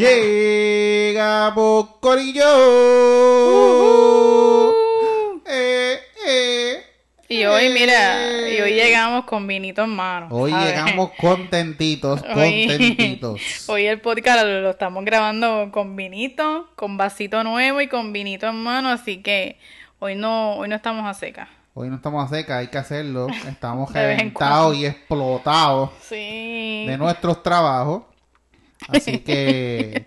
Llegamos, Corillo. Eh, eh, Y hoy, mira, eh. y hoy llegamos con vinito en mano. Hoy llegamos contentitos, Hoy- contentitos. Hoy el podcast lo, lo estamos grabando con vinito, con vasito nuevo y con vinito en mano, así que hoy no, hoy no estamos a seca. Hoy no estamos a seca, hay que hacerlo. Estamos reventados y explotados Sí. de nuestros trabajos. Así que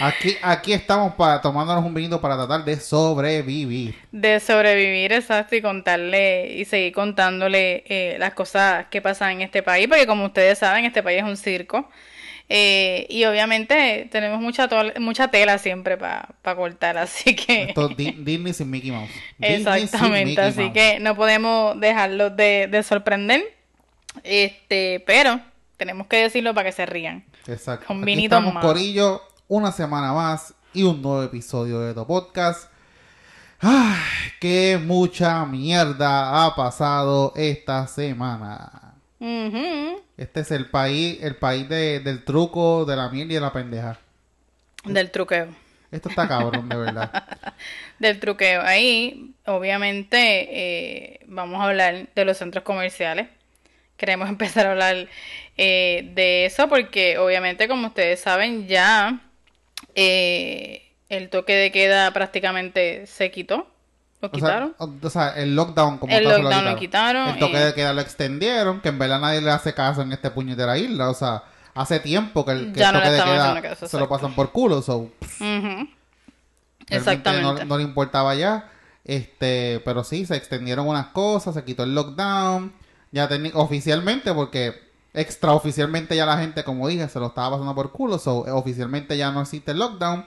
aquí, aquí estamos para tomándonos un vinito para tratar de sobrevivir. De sobrevivir, exacto, y contarle y seguir contándole eh, las cosas que pasan en este país, porque como ustedes saben, este país es un circo. Eh, y obviamente tenemos mucha, mucha tela siempre para cortar, así que... Esto Di- Disney sin Mickey Mouse. Exactamente, Mickey así Mouse. que no podemos dejarlos de, de sorprender. Este, pero tenemos que decirlo para que se rían. Exacto. con Aquí estamos, más. Corillo, una semana más y un nuevo episodio de The Podcast. ¡Ay! ¡Qué mucha mierda ha pasado esta semana! Este es el país, el país de- del truco, de la miel y de la pendeja. Del truqueo. Esto está cabrón, de verdad. Del truqueo. Ahí, obviamente, eh, vamos a hablar de los centros comerciales. Queremos empezar a hablar eh, de eso porque, obviamente, como ustedes saben, ya eh, el toque de queda prácticamente se quitó. ¿Lo O sea, quitaron? o, o sea, el lockdown como El tal se lockdown lo quitaron, El toque eh. de queda lo extendieron, que en verdad nadie le hace caso en este puñetera isla. O sea, hace tiempo que el, que Ya el no le toque de queda caso, se lo pasan por culo. So, Exactamente. No, no le importaba ya. Este, pero sí, se extendieron unas cosas, se quitó el lockdown. Ya oficialmente, porque extraoficialmente ya la gente, como dije, se lo estaba pasando por culo. So, eh, oficialmente ya no existe el lockdown.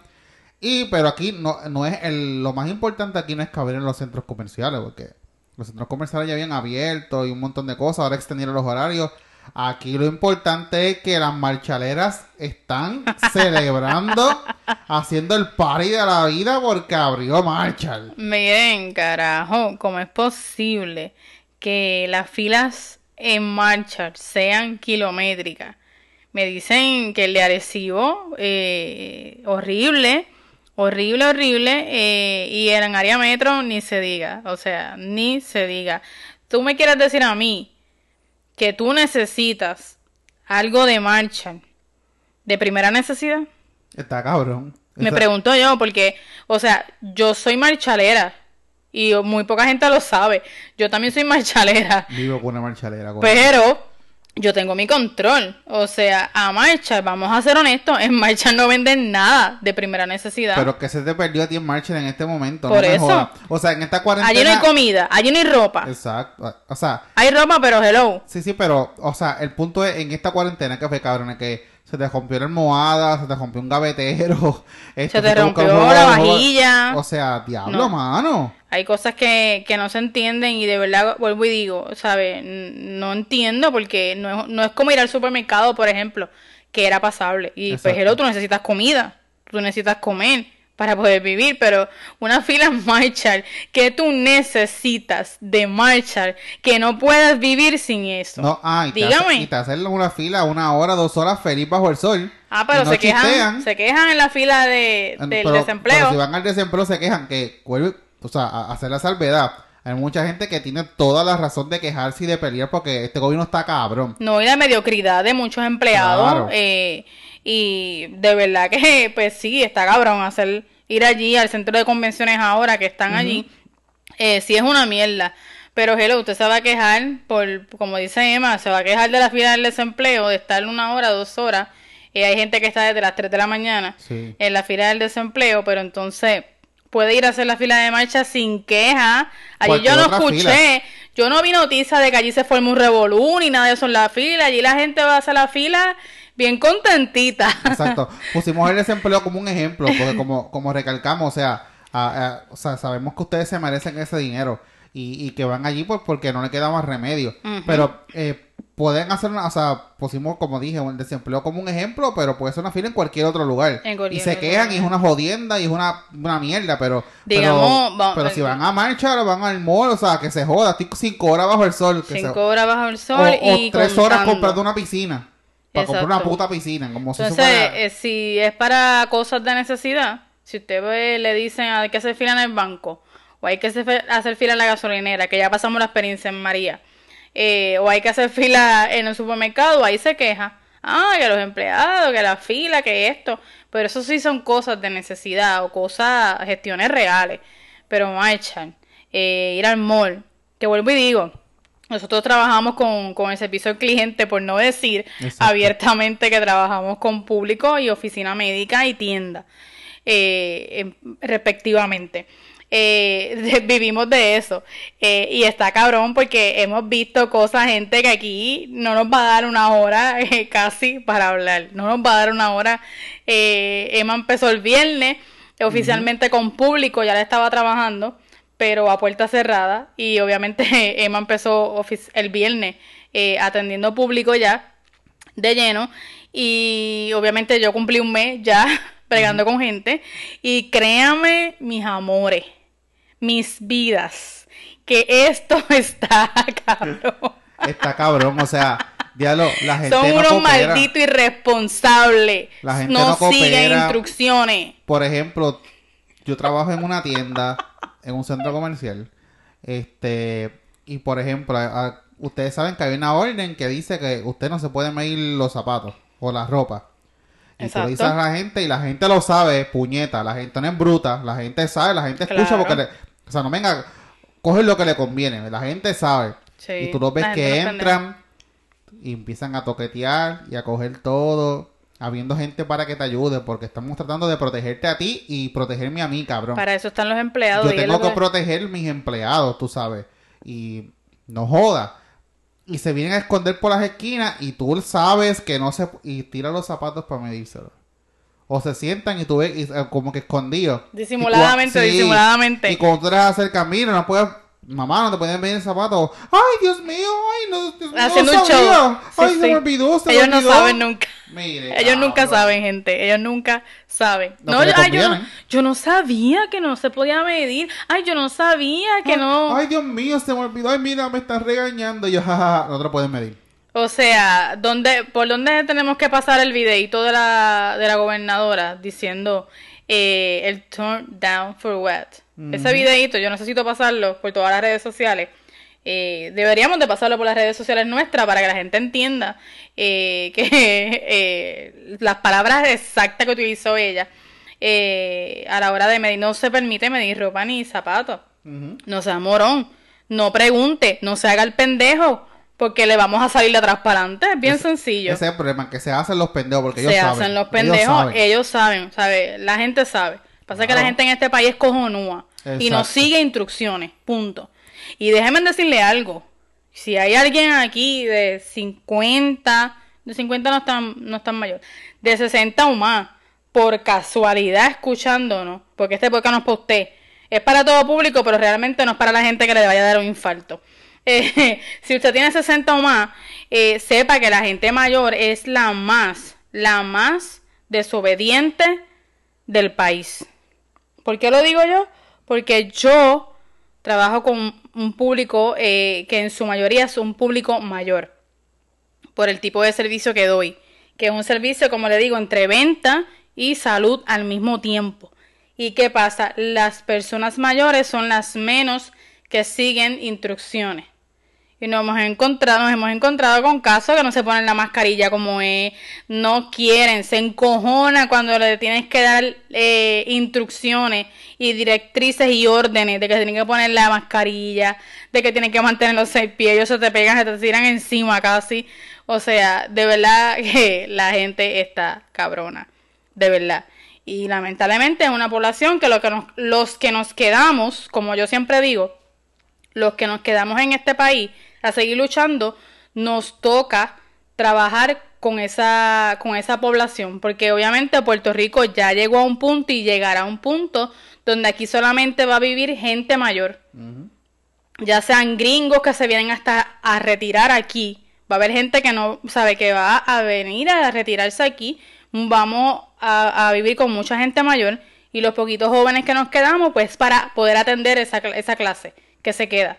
Y, pero aquí no, no es el, lo más importante aquí no es que abrir los centros comerciales, porque los centros comerciales ya habían abierto y un montón de cosas, ahora extendieron los horarios. Aquí lo importante es que las marchaleras están celebrando, haciendo el party de la vida porque abrió Marshall. Miren, carajo, ¿cómo es posible que las filas en marcha sean kilométricas? Me dicen que el de Arecibo, eh, horrible, horrible, horrible, eh, y en área metro ni se diga, o sea, ni se diga. Tú me quieres decir a mí que tú necesitas algo de marcha de primera necesidad? Está cabrón. Me pregunto yo, porque, o sea, yo soy marchalera y muy poca gente lo sabe. Yo también soy marchalera, Vivo con una marchalera. pero yo tengo mi control. O sea, a marcha, vamos a ser honestos, en marcha no venden nada de primera necesidad. Pero que se te perdió a ti en Marshall en este momento. Por no eso. O sea, en esta cuarentena... allí no hay comida, allí no hay ropa. Exacto. O sea, Hay ropa, pero hello. Sí, sí, pero, o sea, el punto es, en esta cuarentena que fue cabrón, es que se te rompió la almohada, se te rompió un gavetero, este, Se te rompió la vajilla. O sea, diablo, No. mano. Hay cosas que, que no se entienden y de verdad vuelvo y digo, ¿sabes? No entiendo porque no es, no es como ir al supermercado, por ejemplo, que era pasable. Y pues, hello, tú necesitas comida, tú necesitas comer para poder vivir, pero una fila Marshall que tú necesitas de Marshall, que no puedas vivir sin eso. No, ah, y te, Dígame. hace- y te hacen una fila, una hora, dos horas feliz bajo el sol. Ah, pero no se quejan, chistean. se quejan en la fila de, del pero- desempleo. pero si van al desempleo se quejan que, vuelve- o sea, a hacer la salvedad. Hay mucha gente que tiene toda la razón de quejarse y de pelear porque este gobierno está cabrón. No, y la mediocridad de muchos empleados. Claro. eh, y de verdad que, pues sí, está cabrón hacer ir allí al centro de convenciones ahora que están allí. Eh, sí es una mierda. Pero, hello, usted se va a quejar, por como dice Emma, se va a quejar de la fila del desempleo, de estar una hora, dos horas. Eh, hay gente que está desde las 3 de la mañana Sí. en la fila del desempleo, pero entonces puede ir a hacer la fila de marcha sin queja. Allí yo no escuché, fila. yo no vi noticia de que allí se formó un revolú ni nada de eso en la fila. Allí la gente va a hacer la fila bien contentita. Exacto. Pusimos el desempleo como un ejemplo, porque como, como recalcamos, o sea, a- a- o sea, sabemos que ustedes se merecen ese dinero y, y que van allí pues porque no le queda más remedio. Pero eh, pueden hacer una, o sea, pusimos, como dije, el desempleo como un ejemplo, pero puede ser una fila en cualquier otro lugar. En y cualquier se quejan y es una jodienda y es una, una mierda, pero... Digamos, pero, va- pero si van a marcha o van al mall, o sea, que se joda, estoy cinco horas bajo el sol. Que se- Cinco horas bajo el sol o y tres horas comprando una piscina. Para comprar una puta piscina, como si Entonces, fuera- eh, si es para cosas de necesidad, si usted ve, le dicen hay que hacer fila en el banco, o hay que hacer fila en la gasolinera, que ya pasamos la experiencia en María, eh, o hay que hacer fila en el supermercado, ahí se queja. Ah, que los empleados, que la fila, que esto. Pero eso sí son cosas de necesidad o cosas, gestiones reales. Pero marchan, eh, ir al mall, que vuelvo y digo, nosotros trabajamos con, con el servicio al cliente, por no decir Exacto. abiertamente que trabajamos con público y oficina médica y tienda, eh, em, respectivamente. Eh, vivimos de eso. Eh, y está cabrón porque hemos visto cosas, gente que aquí no nos va a dar una hora eh, casi para hablar. No nos va a dar una hora. Eh, Emma empezó el viernes oficialmente con público, ya le estaba trabajando, pero a puerta cerrada. Y obviamente Emma empezó el viernes eh, atendiendo público ya de lleno y obviamente yo cumplí un mes ya bregando con gente y créanme mis amores, mis vidas, que esto está cabrón. Está cabrón, o sea, diablo, la gente Son no unos malditos irresponsables. La gente no no siguen instrucciones. Por ejemplo, yo trabajo en una tienda, en un centro comercial, este, y por ejemplo, a- a- ustedes saben que hay una orden que dice que usted no se puede medir los zapatos o la ropa. Y tú le dices Exacto. a la gente, y la gente lo sabe, puñeta, la gente no es bruta, la gente sabe, la gente escucha Claro. porque le, o sea, no venga, coge lo que le conviene, la gente sabe. Sí, y tú los ves que no entran y empiezan a toquetear y a coger todo, habiendo gente para que te ayude, porque estamos tratando de protegerte a ti y protegerme a mí, cabrón. Para eso están los empleados. Yo tengo lo que que- proteger mis empleados, tú sabes. Y no joda. Y se vienen a esconder por las esquinas y tú sabes que no se... Y tira los zapatos para medírselo. O se sientan y tú ves y, eh, como que escondidos. Disimuladamente, Y sí. disimuladamente. Y cuando tú eres a hacer camino, no puedes... Mamá, no te pueden medir el zapato. Ay, Dios mío, ay, no, Dios mío, no un show. sabía. Sí, Ay, se me olvidó, se me Ellos no olvidó. saben nunca. Mire, Ellos nunca saben, gente. Ellos nunca saben. No, que le ay, yo, no, conviene. yo no sabía que no se podía medir. Ay, yo no sabía que no. Ay, Dios mío, se me olvidó. Ay, mira, me están regañando. Y yo, jajaja, no te lo pueden medir. O sea, ¿dónde, ¿por dónde tenemos que pasar el videito de la, de la gobernadora diciendo eh, el turn down for what? Ese videito yo necesito pasarlo por todas las redes sociales. Eh, deberíamos de pasarlo por las redes sociales nuestras para que la gente entienda eh, que eh, las palabras exactas que utilizó ella a la hora de medir. No se permite medir ropa ni zapatos. No sea morón. No pregunte. No se haga el pendejo. Porque le vamos a salir de atrás para adelante. Es bien sencillo. Ese es el problema, que se hacen los pendejos porque ellos se saben. hacen los Ellos pendejos. saben. Ellos saben. ¿sabe? La gente sabe. Pasa que la Claro. gente en este país es cojonúa. Y no sigue instrucciones. Punto. Y déjenme decirle algo. Si hay alguien aquí de 50, de 50 no están, no están mayor, de 60 o más, por casualidad escuchándonos, porque este podcast no es para usted, es para todo público, pero realmente no es para la gente que le vaya a dar un infarto. Eh, si usted tiene 60 o más, eh, sepa que la gente mayor es la más, la más desobediente del país. ¿Por qué lo digo yo? Porque yo trabajo con un público eh, que en su mayoría es un público mayor por el tipo de servicio que doy, que es un servicio, como le digo, entre venta y salud al mismo tiempo. ¿Y qué pasa? Las personas mayores son las menos que siguen instrucciones. Y nos hemos encontrado, nos hemos encontrado con casos que no se ponen la mascarilla como es, no quieren, se encojona cuando le tienes que dar eh, instrucciones y directrices y órdenes de que tienen que poner la mascarilla, de que tienen que mantener los seis pies, ellos se te pegan, se te tiran encima casi. O sea, de verdad que la gente está cabrona, de verdad. Y lamentablemente es una población que, lo que los que nos quedamos, como yo siempre digo, los que nos quedamos en este país a seguir luchando, nos toca trabajar con esa, con esa población, porque obviamente Puerto Rico ya llegó a un punto y llegará a un punto donde aquí solamente va a vivir gente mayor, ya sean gringos que se vienen hasta a retirar aquí, va a haber gente que no sabe que va a venir a retirarse aquí, vamos a, a vivir con mucha gente mayor y los poquitos jóvenes que nos quedamos, pues para poder atender esa, esa clase que se queda.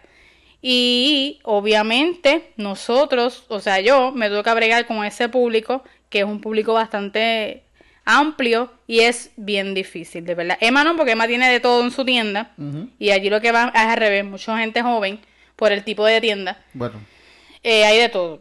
Y obviamente nosotros, o sea, yo me tuve que bregar con ese público, que es un público bastante amplio y es bien difícil, de verdad. Emma no, porque Emma tiene de todo en su tienda y allí lo que va es al revés, mucha gente joven por el tipo de tienda, Bueno. eh, hay de todo.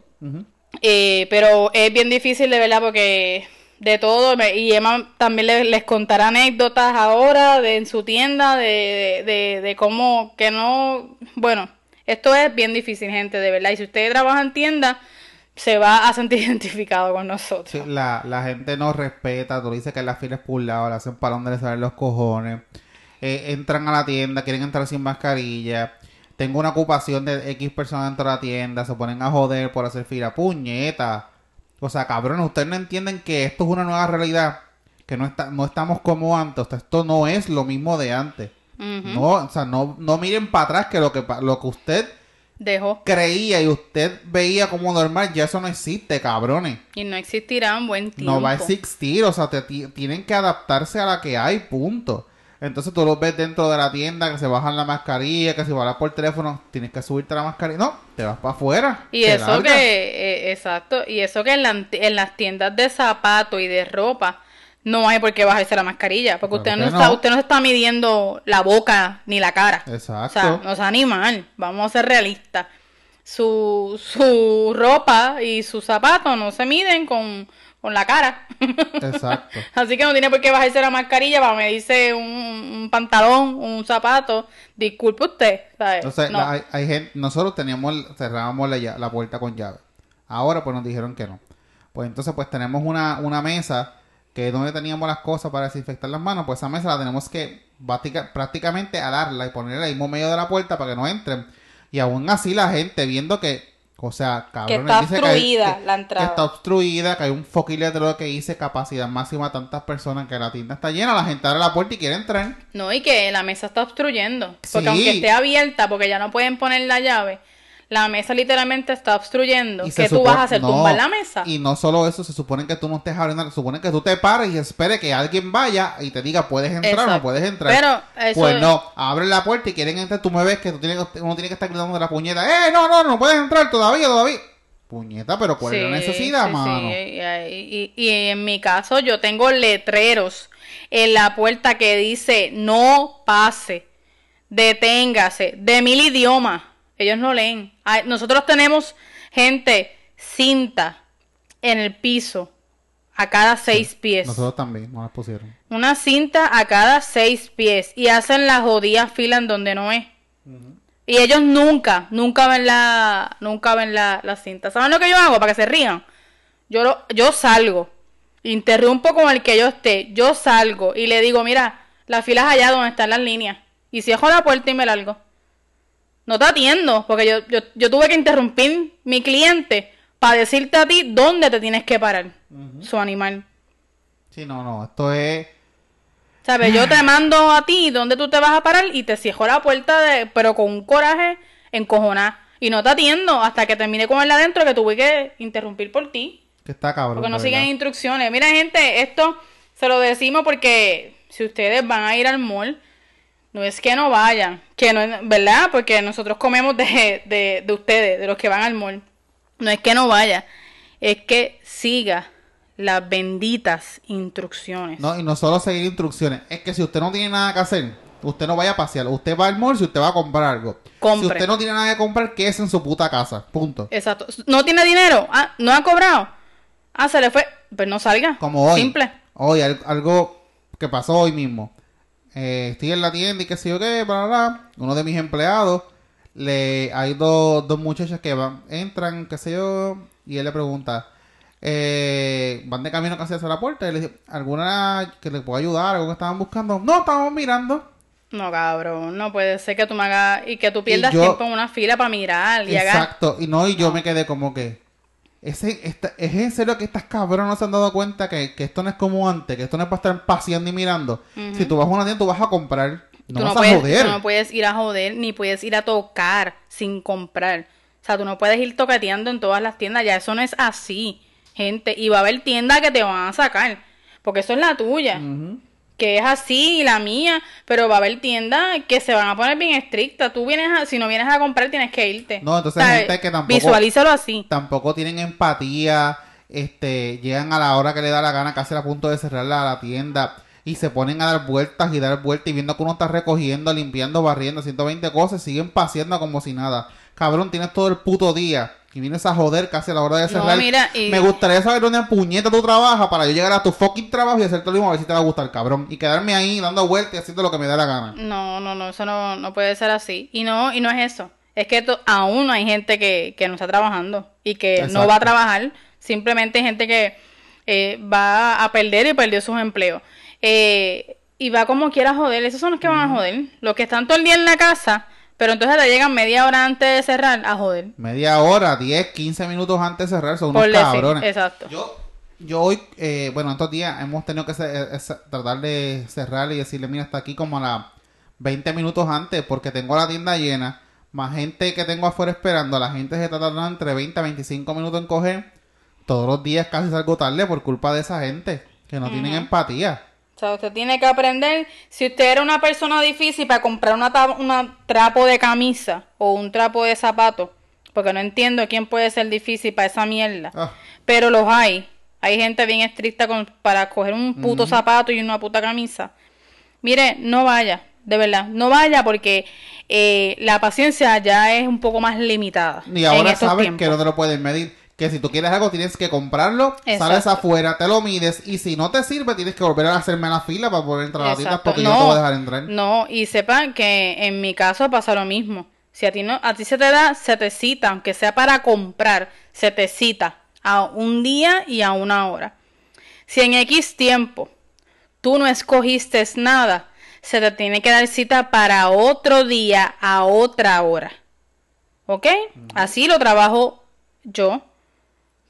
Eh, pero es bien difícil de verdad porque de todo me- y Emma también le- les contará anécdotas ahora de en su tienda de, de, de- de cómo que no bueno esto es bien difícil gente de verdad y si usted trabaja en tienda se va a sentir identificado con nosotros la, la gente no respeta, tú dices que la fila es por le hacen para donde le salen los cojones. Eh, entran a la tienda, quieren entrar sin mascarilla. Tengo una ocupación de X personas dentro de la tienda, se ponen a joder por hacer fila. Puñeta. O sea, cabrón, ustedes no entienden que esto es una nueva realidad. Que no, está, no estamos como antes. O sea, esto no es lo mismo de antes. No, o sea, no, no miren para atrás que lo que, lo que usted dejó creía y usted veía como normal, ya eso no existe, cabrones. y no existirá un buen tiempo No va a existir, o sea, te, ti- tienen que adaptarse a la que hay, punto. Entonces tú los ves dentro de la tienda que se bajan la mascarilla, que si hablas por teléfono tienes que subirte la mascarilla. No, te vas para afuera. Y eso largas. que, eh, exacto, y eso que en, la- en las tiendas de zapatos y de ropa no hay por qué bajarse la mascarilla, porque usted no, está, no. usted no se está midiendo la boca ni la cara. Exacto. O sea, no es animal, vamos a ser realistas. Su, su ropa y sus zapatos no se miden con, con la cara. Exacto. Así que no tiene por qué bajarse la mascarilla para medirse un, un pantalón, un zapato. Disculpe usted, ¿sabe? Entonces, No. la- hay, hay gente, nosotros teníamos, cerrábamos la, la puerta con llave. Ahora pues nos dijeron que no. Pues entonces pues tenemos una, una mesa que es donde teníamos las cosas para desinfectar las manos. Pues esa mesa la tenemos que práctica- prácticamente alarla y ponerla ahí mismo medio de la puerta para que no entren. Y aún así la gente viendo que, o sea, cabrón, está dice que hay- obstruida que- la entrada. Que está obstruida, que hay un fucking letrero que dice capacidad máxima a tantas personas, que la tienda está llena, la gente abre la puerta y quiere entrar. No, y que la mesa está obstruyendo. Porque Sí. aunque esté abierta, porque ya no pueden poner la llave, la mesa literalmente está obstruyendo. ¿Qué tú vas a hacer? no, ¿Tumbar la mesa? Y no solo eso, se supone que tú no estés abriendo, se supone que tú te pares y esperes que alguien vaya y te diga, puedes entrar o no puedes entrar. Pero eso Pues es- no, abren la puerta y quieren entrar, tú me ves que tú tienes, uno tiene que estar gritando de la puñeta, ¡eh, no, no, no puedes entrar todavía, todavía! Puñeta, pero ¿cuál es la necesidad, sí, mano? sí. Y, y- y en mi caso yo tengo letreros en la puerta que dice no pase, deténgase, de mil idiomas. Ellos no leen. Nosotros tenemos gente cinta en el piso a cada seis pies. Nosotros también, nos las pusieron. Una cinta a cada seis pies y hacen la jodida fila en donde no es. Y ellos nunca, nunca ven la, nunca ven la, la cinta. ¿Saben lo que yo hago para que se rían? Yo, lo- yo salgo, interrumpo con el que yo esté, yo salgo y le digo, mira, la fila es allá donde están las líneas. Y cierro la puerta y me largo. No te atiendo, porque yo, yo, yo tuve que interrumpir mi cliente para decirte a ti dónde te tienes que parar, su animal. Sí, no, no, esto es... ¿Sabes? Yo te mando a ti dónde tú te vas a parar y te cierro la puerta, de, pero con un coraje encojonado. Y no te atiendo hasta que termine con él adentro que tuve que interrumpir por ti. que está cabrón. Porque no siguen verdad. instrucciones. Mira, gente, esto se lo decimos porque si ustedes van a ir al mall, no es que no vayan, que no es, ¿verdad? Porque nosotros comemos de, de, de ustedes, de los que van al mall. No es que no vaya, es que siga las benditas instrucciones. No, y no solo seguir instrucciones. Es que si usted no tiene nada que hacer, usted no vaya a pasear. Usted va al mall si usted va a comprar algo. Compre. Si usted no tiene nada que comprar, quédese en su puta casa. Punto. Exacto. ¿No tiene dinero? Ah, ¿no ha cobrado? Ah, se le fue. Pues no salga. Como hoy. Simple. Hoy, al- algo que pasó hoy mismo. Eh, estoy en la tienda y qué sé yo qué, bla, bla. Uno de mis empleados, le hay dos, dos muchachas que van, entran, qué sé yo, y él le pregunta, eh, van de camino casi hacia la puerta, y le dice, ¿alguna que le pueda ayudar? ¿Algo que estaban buscando? No, estábamos mirando. No, cabrón. No puede ser que tú me hagas. Y que tú pierdas yo- tiempo en una fila para mirar y hagas. Exacto, y no, y yo me quedé como que, ese, esta- ¿es en serio que estas cabronas no se han dado cuenta que, que esto no es como antes, que esto no es para estar paseando y mirando? Si tú vas a una tienda, tú vas a comprar, no tú, vas no a puedes, joder. tú no puedes ir a joder ni puedes ir a tocar sin comprar. O sea, tú no puedes ir toqueteando en todas las tiendas. Ya eso no es así, gente. Y va a haber tiendas que te van a sacar. Porque eso es la tuya. Ujú. Que es así y la mía, pero va a haber tiendas que se van a poner bien estrictas. Tú vienes a, si no vienes a comprar tienes que irte. No, entonces ¿Sabes? gente que tampoco- Visualízalo así. tampoco tienen empatía, este, llegan a la hora que le da la gana, casi a punto de cerrar la, la tienda y se ponen a dar vueltas y dar vueltas y viendo que uno está recogiendo, limpiando, barriendo, 120 cosas, siguen paseando como si nada. Cabrón, tienes todo el puto día y vienes a joder casi a la hora de No, cerrar. mira, y- Me gustaría saber dónde puñeta tú trabajas para yo llegar a tu fucking trabajo y hacerte lo mismo a ver si te va a gustar, cabrón. Y quedarme ahí dando vueltas y haciendo lo que me da la gana. No, no, no, eso no, no puede ser así. Y no, y no es eso. Es que aún hay gente que, que no está trabajando y que no va a trabajar. Simplemente hay gente que eh, va a perder y perdió sus empleos. Eh, y va como quiera a joder. Esos son los que van a joder. Los que están todo el día en la casa, pero entonces te llegan media hora antes de cerrar a joder. Media hora, 10, 15 minutos antes de cerrar, son unos Por decir, cabrones. exacto. Yo, yo hoy, eh, bueno, estos días hemos tenido que eh, tratar de cerrar y decirle, mira, está aquí como a las 20 minutos antes porque tengo la tienda llena, más gente que tengo afuera esperando, la gente se está tardando entre 20 a 25 minutos en coger. Todos los días casi salgo tarde por culpa de esa gente que no tienen empatía. O sea, usted tiene que aprender, si usted era una persona difícil para comprar una, una trapo de camisa o un trapo de zapato, porque no entiendo quién puede ser difícil para esa mierda, Ah, pero los hay. Hay gente bien estricta con, para coger un puto zapato y una puta camisa. Mire, no vaya, de verdad, no vaya porque eh, la paciencia ya es un poco más limitada. y ahora sabes que no te lo pueden medir. Que si tú quieres algo tienes que comprarlo, Exacto. sales afuera, te lo mides y si no te sirve tienes que volver a hacerme la fila para poder entrar a la tienda porque yo no te voy a dejar entrar. No, y sepan que en mi caso pasa lo mismo. Si a ti no, a ti se te da, se te cita, aunque sea para comprar, se te cita a un día y a una hora. Si en X tiempo tú no escogiste nada, se te tiene que dar cita para otro día a otra hora. ¿Ok? Así lo trabajo yo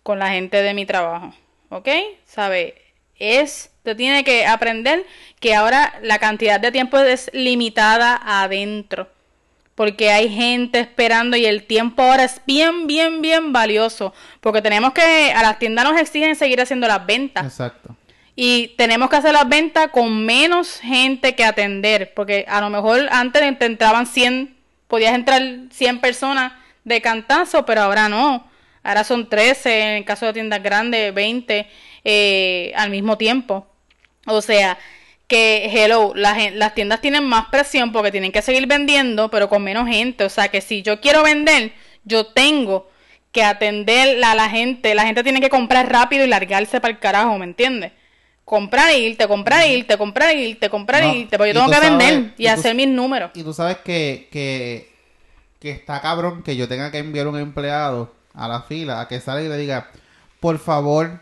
con la gente de mi trabajo. ¿Ok? ¿Sabe? Es, te tiene que aprender que ahora la cantidad de tiempo es limitada adentro. Porque hay gente esperando y el tiempo ahora es bien, bien, bien valioso. Porque tenemos que, a las tiendas nos exigen seguir haciendo las ventas. Exacto. Y tenemos que hacer las ventas con menos gente que atender. Porque a lo mejor antes te entraban 100, podías entrar 100 personas de cantazo, pero ahora no. Ahora son 13, en el caso de tiendas grandes, 20 eh, al mismo tiempo. O sea, que, hello, la gen- las tiendas tienen más presión porque tienen que seguir vendiendo, pero con menos gente. O sea, que si yo quiero vender, yo tengo que atender a la gente. La gente tiene que comprar rápido y largarse para el carajo, ¿me entiendes? Comprar e irte, comprar e irte, comprar e irte, comprar No, e irte. Porque yo tengo que sabes- vender y, y tú- hacer mis números. Y tú sabes que, que, que está cabrón que yo tenga que enviar un empleado a la fila a que salga y le diga, por favor,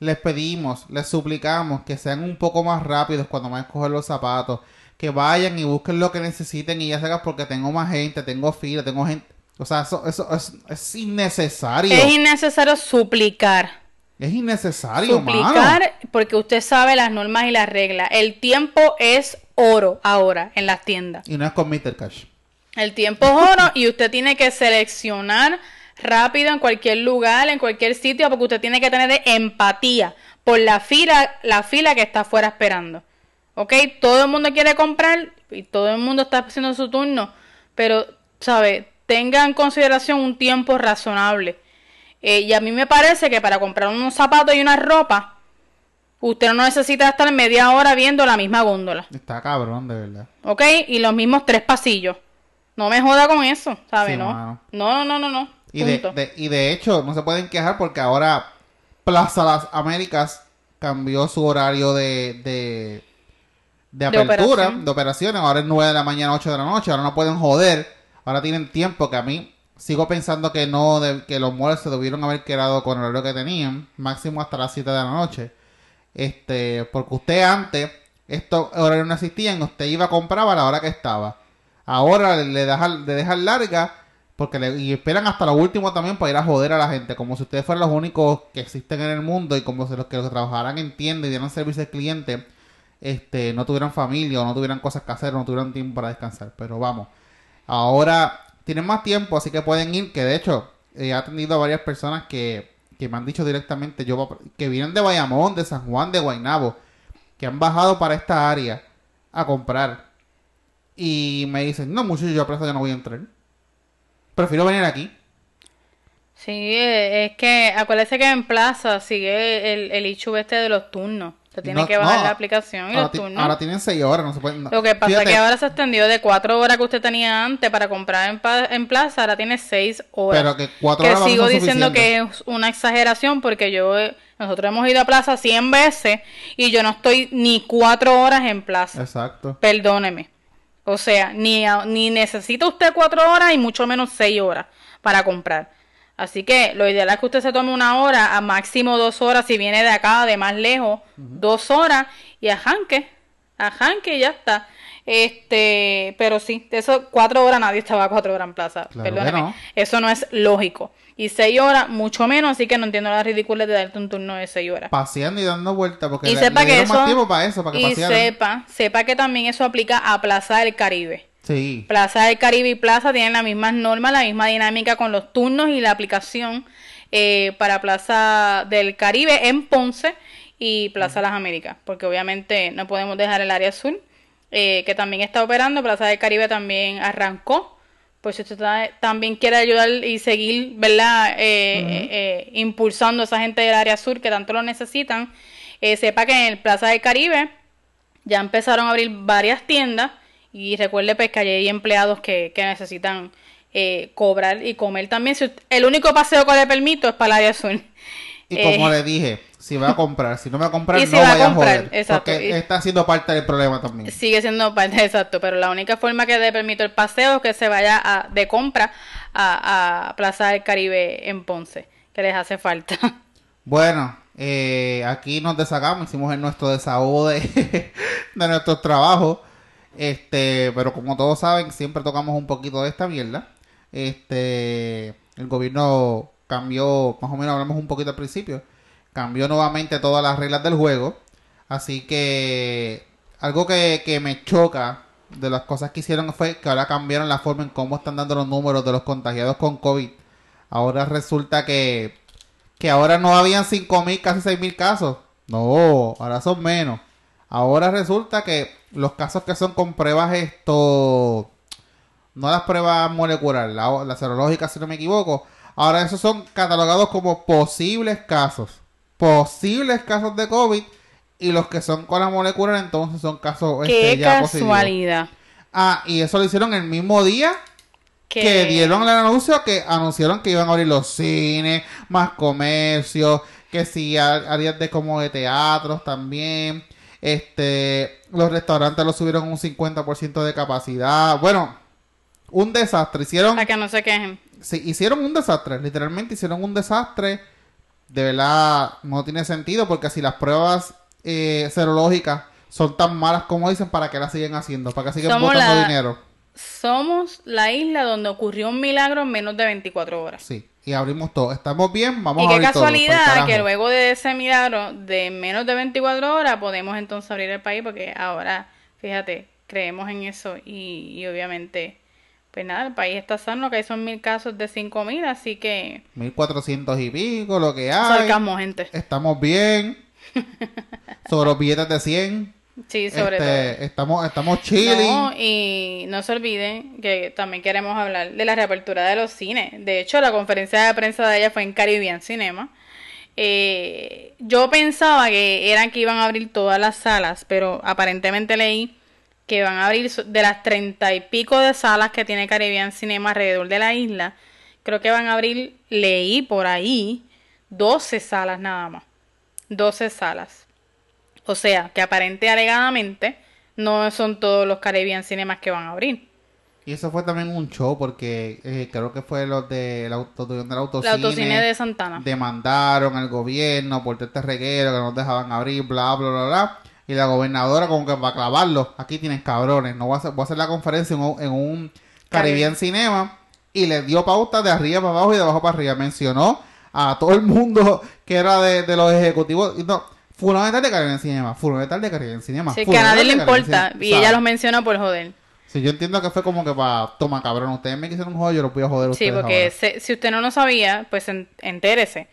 les pedimos, les suplicamos que sean un poco más rápidos cuando vayan a coger los zapatos, que vayan y busquen lo que necesiten y ya se haga porque tengo más gente, tengo fila, tengo gente. O sea, eso, eso es, es innecesario. Es innecesario suplicar. Es innecesario, mano. Suplicar porque usted sabe las normas y las reglas. El tiempo es oro ahora en las tiendas. Y no es con Mr. Cash. El tiempo es oro y usted tiene que seleccionar rápido en cualquier lugar, en cualquier sitio, porque usted tiene que tener empatía por la fila, la fila que está afuera esperando. ¿Ok? Todo el mundo quiere comprar y todo el mundo está haciendo su turno, pero, ¿sabe? Tenga en consideración un tiempo razonable. Eh, y a mí me parece que para comprar unos zapatos y una ropa, usted no necesita estar media hora viendo la misma góndola. Está cabrón, de verdad. ¿Ok? Y los mismos tres pasillos. No me joda con eso, ¿sabes? Sí, no. mano. no, no, no, no. Y de, de- y de hecho, no se pueden quejar porque ahora Plaza Las Américas cambió su horario de, de, de De apertura, operación. de operaciones. Ahora es 9 de la mañana, 8 de la noche. Ahora no pueden joder. Ahora tienen tiempo que a mí sigo pensando que no, de- que los malls se debieron haber quedado con el horario que tenían. Máximo hasta las 7 de la noche. Este, porque usted antes, estos horarios no existían. Usted iba a comprar a la hora que estaba. Ahora le dejan, le dejan larga porque y esperan hasta lo último también para ir a joder a la gente, como si ustedes fueran los únicos que existen en el mundo y como si los que, los trabajaran en tienda y dieran servicio al cliente, este, no tuvieran familia o no tuvieran cosas que hacer o no tuvieran tiempo para descansar. Pero vamos, ahora tienen más tiempo, así que pueden ir, que de hecho he atendido a varias personas que, que me han dicho directamente, yo que vienen de Bayamón, de San Juan, de Guaynabo, que han bajado para esta área a comprar. Y me dicen, no, muchachos, yo a Plaza ya no voy a entrar. Prefiero venir aquí. Sí, eh, es que acuérdese que en Plaza sigue el, el issue este de los turnos. Se tiene No, que bajar no. la aplicación y Ahora, los turnos. ahora tienen 6 horas, no se pueden... no. Lo que pasa Fíjate, es que ahora se extendió de cuatro horas que usted tenía antes para comprar en, Plaza, ahora tiene seis horas. Pero que cuatro que horas no sigo diciendo que es una exageración porque yo eh, nosotros hemos ido a Plaza 100 veces y yo no estoy ni cuatro horas en Plaza. Exacto. Perdóneme. O sea, ni, a- ni necesita usted cuatro horas y mucho menos seis horas para comprar. Así que lo ideal es que usted se tome una hora, a máximo dos horas, si viene de acá, de más lejos, dos horas, y a Janque, a Janque y ya está. Este, pero sí, de eso cuatro horas nadie estaba cuatro horas en plaza. Claro no. Eso no es lógico. Y seis horas, mucho menos, así que no entiendo la ridícula de darte un turno de seis horas. Paseando y dando vueltas porque Y le, sepa le que dieron más eso, tiempo para eso, para que y pasearan. sepa, sepa que también eso aplica a Plaza del Caribe. Sí. Plaza del Caribe y Plaza tienen las mismas normas, la misma dinámica con los turnos y la aplicación eh, para Plaza del Caribe en Ponce y Plaza Las Américas, porque obviamente no podemos dejar el área azul, eh, que también está operando, Plaza del Caribe también arrancó, pues si usted ta- también quiere ayudar y seguir, ¿verdad? Eh, eh, eh, impulsando a esa gente del área sur que tanto lo necesitan, sepa que en el Plaza del Caribe ya empezaron a abrir varias tiendas y recuerde pues que allí hay empleados que, que necesitan eh, cobrar y comer también. Si usted- el único paseo que le permito es para el área azul. Y Eh, como le dije, si va a comprar, si no va a comprar, Y si no va vaya a comprar, joder. exacto, Porque y- está siendo parte del problema también. Sigue siendo parte exacto, pero la única forma que le permito el paseo es que se vaya a- de compra a, a Plaza del Caribe en Ponce, que les hace falta. Bueno, eh, aquí nos desagamos, hicimos el nuestro desahogo de, de nuestros trabajos. Este, pero como todos saben, siempre tocamos un poquito de esta mierda. Este, el gobierno cambió, más o menos hablamos un poquito al principio, cambió nuevamente todas las reglas del juego. Así que algo que, que me choca de las cosas que hicieron fue que ahora cambiaron la forma en cómo están dando los números de los contagiados con COVID. Ahora resulta que que ahora no habían 5.000, casi 6.000 casos. No, ahora son menos. Ahora resulta que los casos que son con pruebas esto, no las pruebas moleculares, la, la serológica si no me equivoco, ahora esos son catalogados como posibles casos. Posibles casos de COVID y los que son con la molecular entonces son casos este, Qué ya positivos. casualidad. Ah, y eso lo hicieron el mismo día que dieron el anuncio que anunciaron que iban a abrir los cines, más comercio, que si á- áreas de como de teatros también. Este, los restaurantes los subieron un 50% de capacidad. Bueno, un desastre. Hicieron Para que no se quejen. Sí, hicieron un desastre, literalmente hicieron un desastre. De verdad, no tiene sentido porque si las pruebas eh, serológicas son tan malas como dicen, ¿para qué las siguen haciendo? ¿Para que siguen Somos botando la- dinero? Somos la isla donde ocurrió un milagro en menos de 24 horas. Sí, y abrimos todo. ¿Estamos bien? Vamos y a qué abrir todo, pa'l casualidad que luego de ese milagro de menos de 24 horas podemos entonces abrir el país porque ahora, fíjate, creemos en eso y, y obviamente, pues nada, el país está sano, que hay son mil casos de 5000, así que 1400 y pico, lo que hay. sarcasmo, gente. Estamos bien. Sobre los billetes de 100. Sí, sobre Este, estamos, estamos todo. chilling. No, y no se olviden que también queremos hablar de la reapertura de los cines. De hecho, la conferencia de prensa de ella fue en Caribbean Cinema. Eh, yo pensaba que eran que iban a abrir todas las salas, pero aparentemente leí que van a abrir de las treinta y pico de salas que tiene Caribbean Cinema alrededor de la isla. Creo que van a abrir, leí por ahí, 12 salas nada más. 12 salas. O sea, que aparente alegadamente no son todos los Caribbean Cinemas que van a abrir. Y eso fue también un show porque eh, creo que fue los de la auto, del La autocine. autocine de Santana. Demandaron al gobierno por este reguero que no dejaban abrir, bla, bla, bla, bla. Y la gobernadora como que va a clavarlo. Aquí tienes cabrones. No voy a hacer, voy a hacer la conferencia en un, en un Caribbean Cinema. Y le dio pauta de arriba para abajo y de abajo para arriba. Mencionó a todo el mundo que era de, de los ejecutivos. No, fundamental de Caribbean Cinema. Fundamental de Caribbean Cinema. Sí, que a nadie le de importa. Y ella los mencionó por joder. Sí, yo entiendo que fue como que para... Toma, cabrón. Ustedes me quisieron joder, yo los voy a joder a Sí, ustedes porque se- si usted no lo sabía, pues en- entérese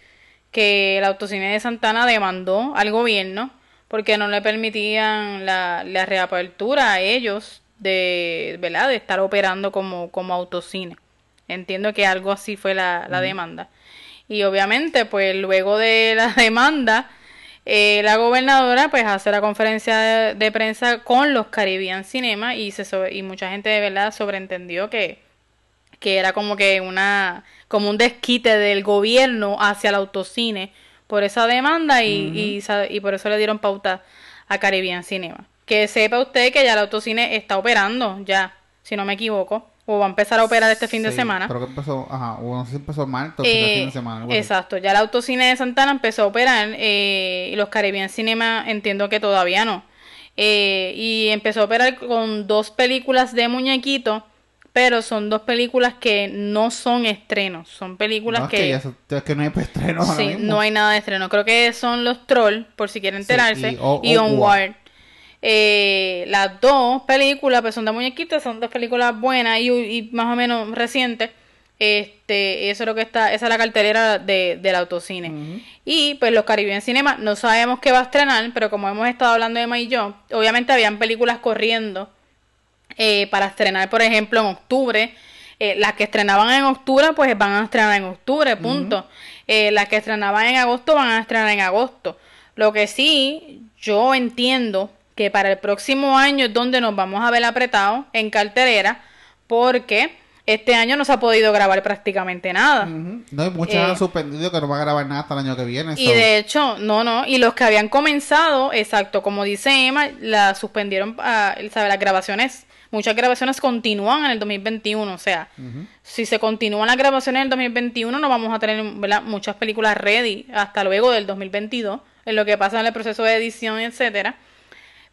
que el autocine de Santana demandó al gobierno porque no le permitían la, la reapertura a ellos de, ¿verdad? de estar operando como, como autocine. Entiendo que algo así fue la, la demanda. Y obviamente, pues luego de la demanda, eh, la gobernadora pues hace la conferencia de, de prensa con los Caribbean Cinema y, se sobre- y mucha gente de verdad sobreentendió que, que era como que una como un desquite del gobierno hacia el autocine por esa demanda y, y, por eso le dieron pauta a Caribbean Cinema. Que sepa usted que ya el autocine está operando, ya, si no me equivoco, o va a empezar a operar este fin de semana. Creo que empezó, ajá, o no sé si empezó martes o Eh, fin de semana. algo así. exacto, ya el autocine de Santana empezó a operar eh, y los Caribbean Cinema entiendo que todavía no. Eh, y empezó a operar con dos películas de muñequito, pero son dos películas que no son estrenos, son películas No, es que, que, ya eso- es que no hay ahora sí, mismo. no hay nada de estreno. Creo que son los Troll, por si quieren Sí, enterarse, y O- y Onward. Eh, las dos películas pues son de muñequitos, son dos películas buenas y, y más o menos recientes. Este, eso es lo que está, esa es la cartelera de, del autocine. Y pues los Caribbean Cinema no sabemos qué va a estrenar, pero como hemos estado hablando de Emma y yo, obviamente habían películas corriendo eh, para estrenar, por ejemplo, en octubre. Eh, las que estrenaban en octubre, pues van a estrenar en octubre, punto. Eh, las que estrenaban en agosto van a estrenar en agosto. Lo que sí, yo entiendo que para el próximo año es donde nos vamos a ver apretados en cartelera, porque este año no se ha podido grabar prácticamente nada. No, y muchos Eh, han suspendido que no va a grabar nada hasta el año que viene. Y so- de hecho, no, no, y los que habían comenzado, exacto, como dice Emma, la suspendieron, ah, sabe, las grabaciones, muchas grabaciones continúan en el 2021, o sea, si se continúan las grabaciones en el 2021 no vamos a tener ¿verdad? muchas películas ready hasta luego del 2022, en lo que pasa en el proceso de edición, etcétera.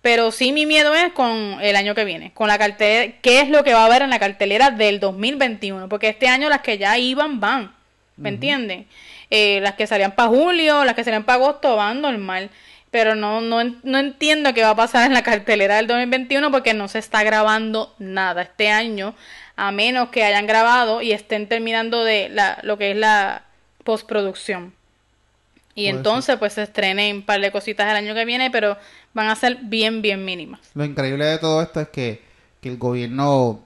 Pero sí mi miedo es con el año que viene, con la cartelera, qué es lo que va a haber en la cartelera del 2021, porque este año las que ya iban van, ¿me entienden? Eh, las que salían para julio, las que salían para agosto van normal, pero no, no, no entiendo qué va a pasar en la cartelera del 2021 porque no se está grabando nada este año, a menos que hayan grabado y estén terminando de la, lo que es la postproducción. Y Puede entonces pues se estrenen un par de cositas el año que viene, pero van a ser bien, bien mínimas. Lo increíble de todo esto es que, que el gobierno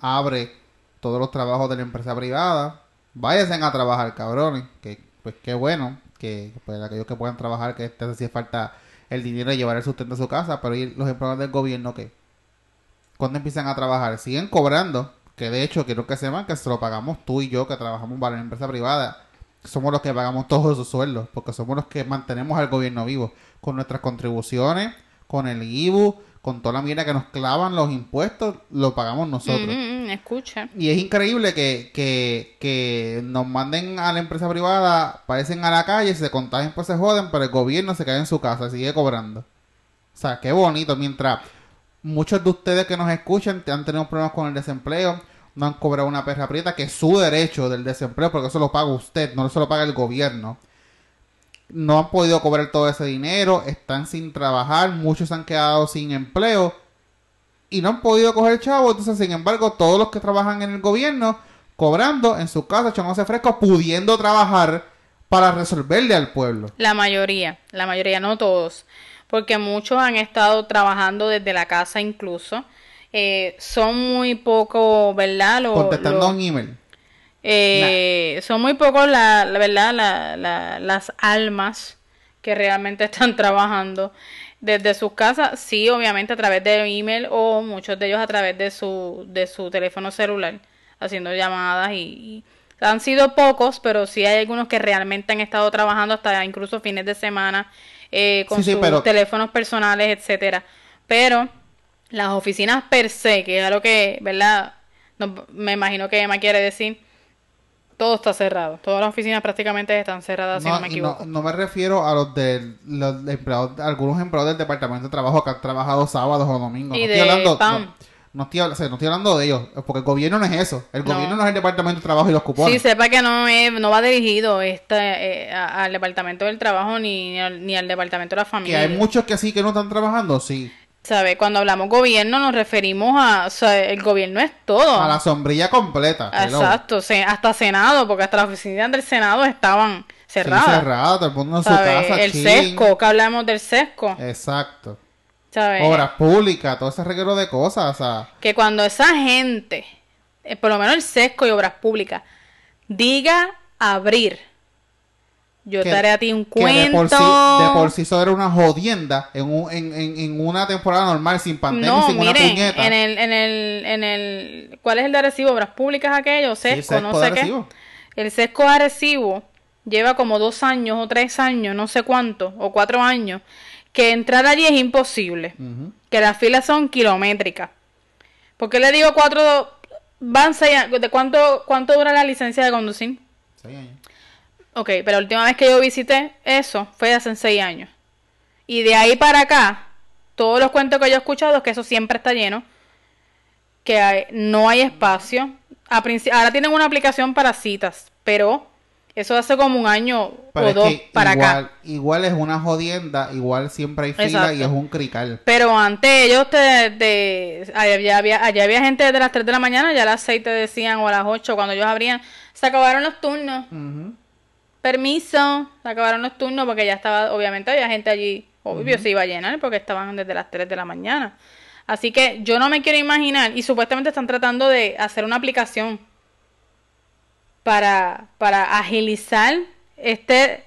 abre todos los trabajos de la empresa privada. Váyanse a trabajar, cabrones. Que, pues qué bueno que pues, aquellos que puedan trabajar, que este hacía falta el dinero de llevar el sustento a su casa. Pero ¿y los empleados del gobierno qué? ¿Cuándo empiezan a trabajar? Siguen cobrando. Que de hecho, quiero que sepan que se lo pagamos tú y yo, que trabajamos para la empresa privada. Somos los que pagamos todos esos sueldos. Porque somos los que mantenemos al gobierno vivo. Con nuestras contribuciones, con el IBU, con toda la mierda que nos clavan los impuestos, lo pagamos nosotros. Ujú, ujú, escucha. Y es increíble que, que, que nos manden a la empresa privada, parecen a la calle, se contagian, pues se joden, pero el gobierno se queda en su casa y sigue cobrando. O sea, qué bonito. Mientras muchos de ustedes que nos escuchan han tenido problemas con el desempleo, no han cobrado una perra prieta, que es su derecho del desempleo, porque eso lo paga usted, no se lo paga el gobierno. No han podido cobrar todo ese dinero, están sin trabajar, muchos han quedado sin empleo y no han podido coger chavo. Entonces, sin embargo, todos los que trabajan en el gobierno, cobrando en su casa, echándose fresco, pudiendo trabajar para resolverle al pueblo. La mayoría, la mayoría, no todos, porque muchos han estado trabajando desde la casa incluso. Eh, son muy poco, ¿verdad? Lo- Contestando lo- un email. Eh, Son muy pocos, la, la verdad, la- la- las almas que realmente están trabajando desde sus casas, sí, obviamente a través de email o muchos de ellos a través de su, de su teléfono celular, haciendo llamadas y, y han sido pocos, pero sí hay algunos que realmente han estado trabajando hasta incluso fines de semana eh, con Sí, sí, sus pero- teléfonos personales, etcétera. Pero las oficinas per se, que es lo que, ¿verdad? No, me imagino que Emma quiere decir, todo está cerrado. Todas las oficinas prácticamente están cerradas, si no me no, equivoco. no me refiero a los de los empleados, algunos empleados del departamento de trabajo que han trabajado sábados o domingos. Y no de estoy hablando, PAM. no, no estoy, habl- o sea, no estoy hablando de ellos, porque el gobierno no es eso. El No. gobierno no es el departamento de trabajo y los cupones. Sí, sepa que no es, no va dirigido este, eh, al departamento del trabajo ni, ni al, ni al departamento de la que familia. hay muchos que sí que no están trabajando, sí. ¿Sabe? Cuando hablamos gobierno nos referimos a, o sea, el gobierno es todo. A la sombrilla completa. Exacto, se- hasta Senado, porque hasta las oficinas del Senado estaban Sí, cerradas. cerrado, todo el mundo en su casa. El sesco, que hablamos del sesco. Exacto. ¿sabe? Obras públicas, todo ese reguero de cosas, o sea, que cuando esa gente, eh, por lo menos el sesco y obras públicas, diga abrir, yo que- te haré a ti un que cuento. de por sí, de por sí eso era una jodienda en, un- en, en, en una temporada normal, sin pandemia, no, sin una miren, puñeta. en el, en el, en el, ¿cuál es el de Arecibo? Obras públicas aquello, Sí, sesco, no sesco sé qué. El sesco de Arecibo lleva como dos años o tres años, no sé cuánto, o cuatro años, que entrar allí es imposible. Que las filas son kilométricas. ¿Por qué le digo cuatro? Van seis a- ¿De cuánto, cuánto dura la licencia de conducir? Seis años. Ok, pero la última vez que yo visité eso fue hace seis años. Y de ahí para acá, todos los cuentos que yo he escuchado es que eso siempre está lleno, que hay- no hay espacio. A ahora tienen una aplicación para citas, pero eso hace como un año Pero o dos para igual, acá. igual es una jodienda, igual siempre hay fila Exacto. y es un crical. Pero antes ellos te, allá, había, allá había gente desde las 3 de la mañana, ya a las 6 te decían, o a las 8, cuando ellos abrían, se acabaron los turnos. Permiso, se acabaron los turnos porque ya estaba, obviamente había gente allí, obvio se iba a llenar porque estaban desde las 3 de la mañana. Así que yo no me quiero imaginar, y supuestamente están tratando de hacer una aplicación para, para agilizar este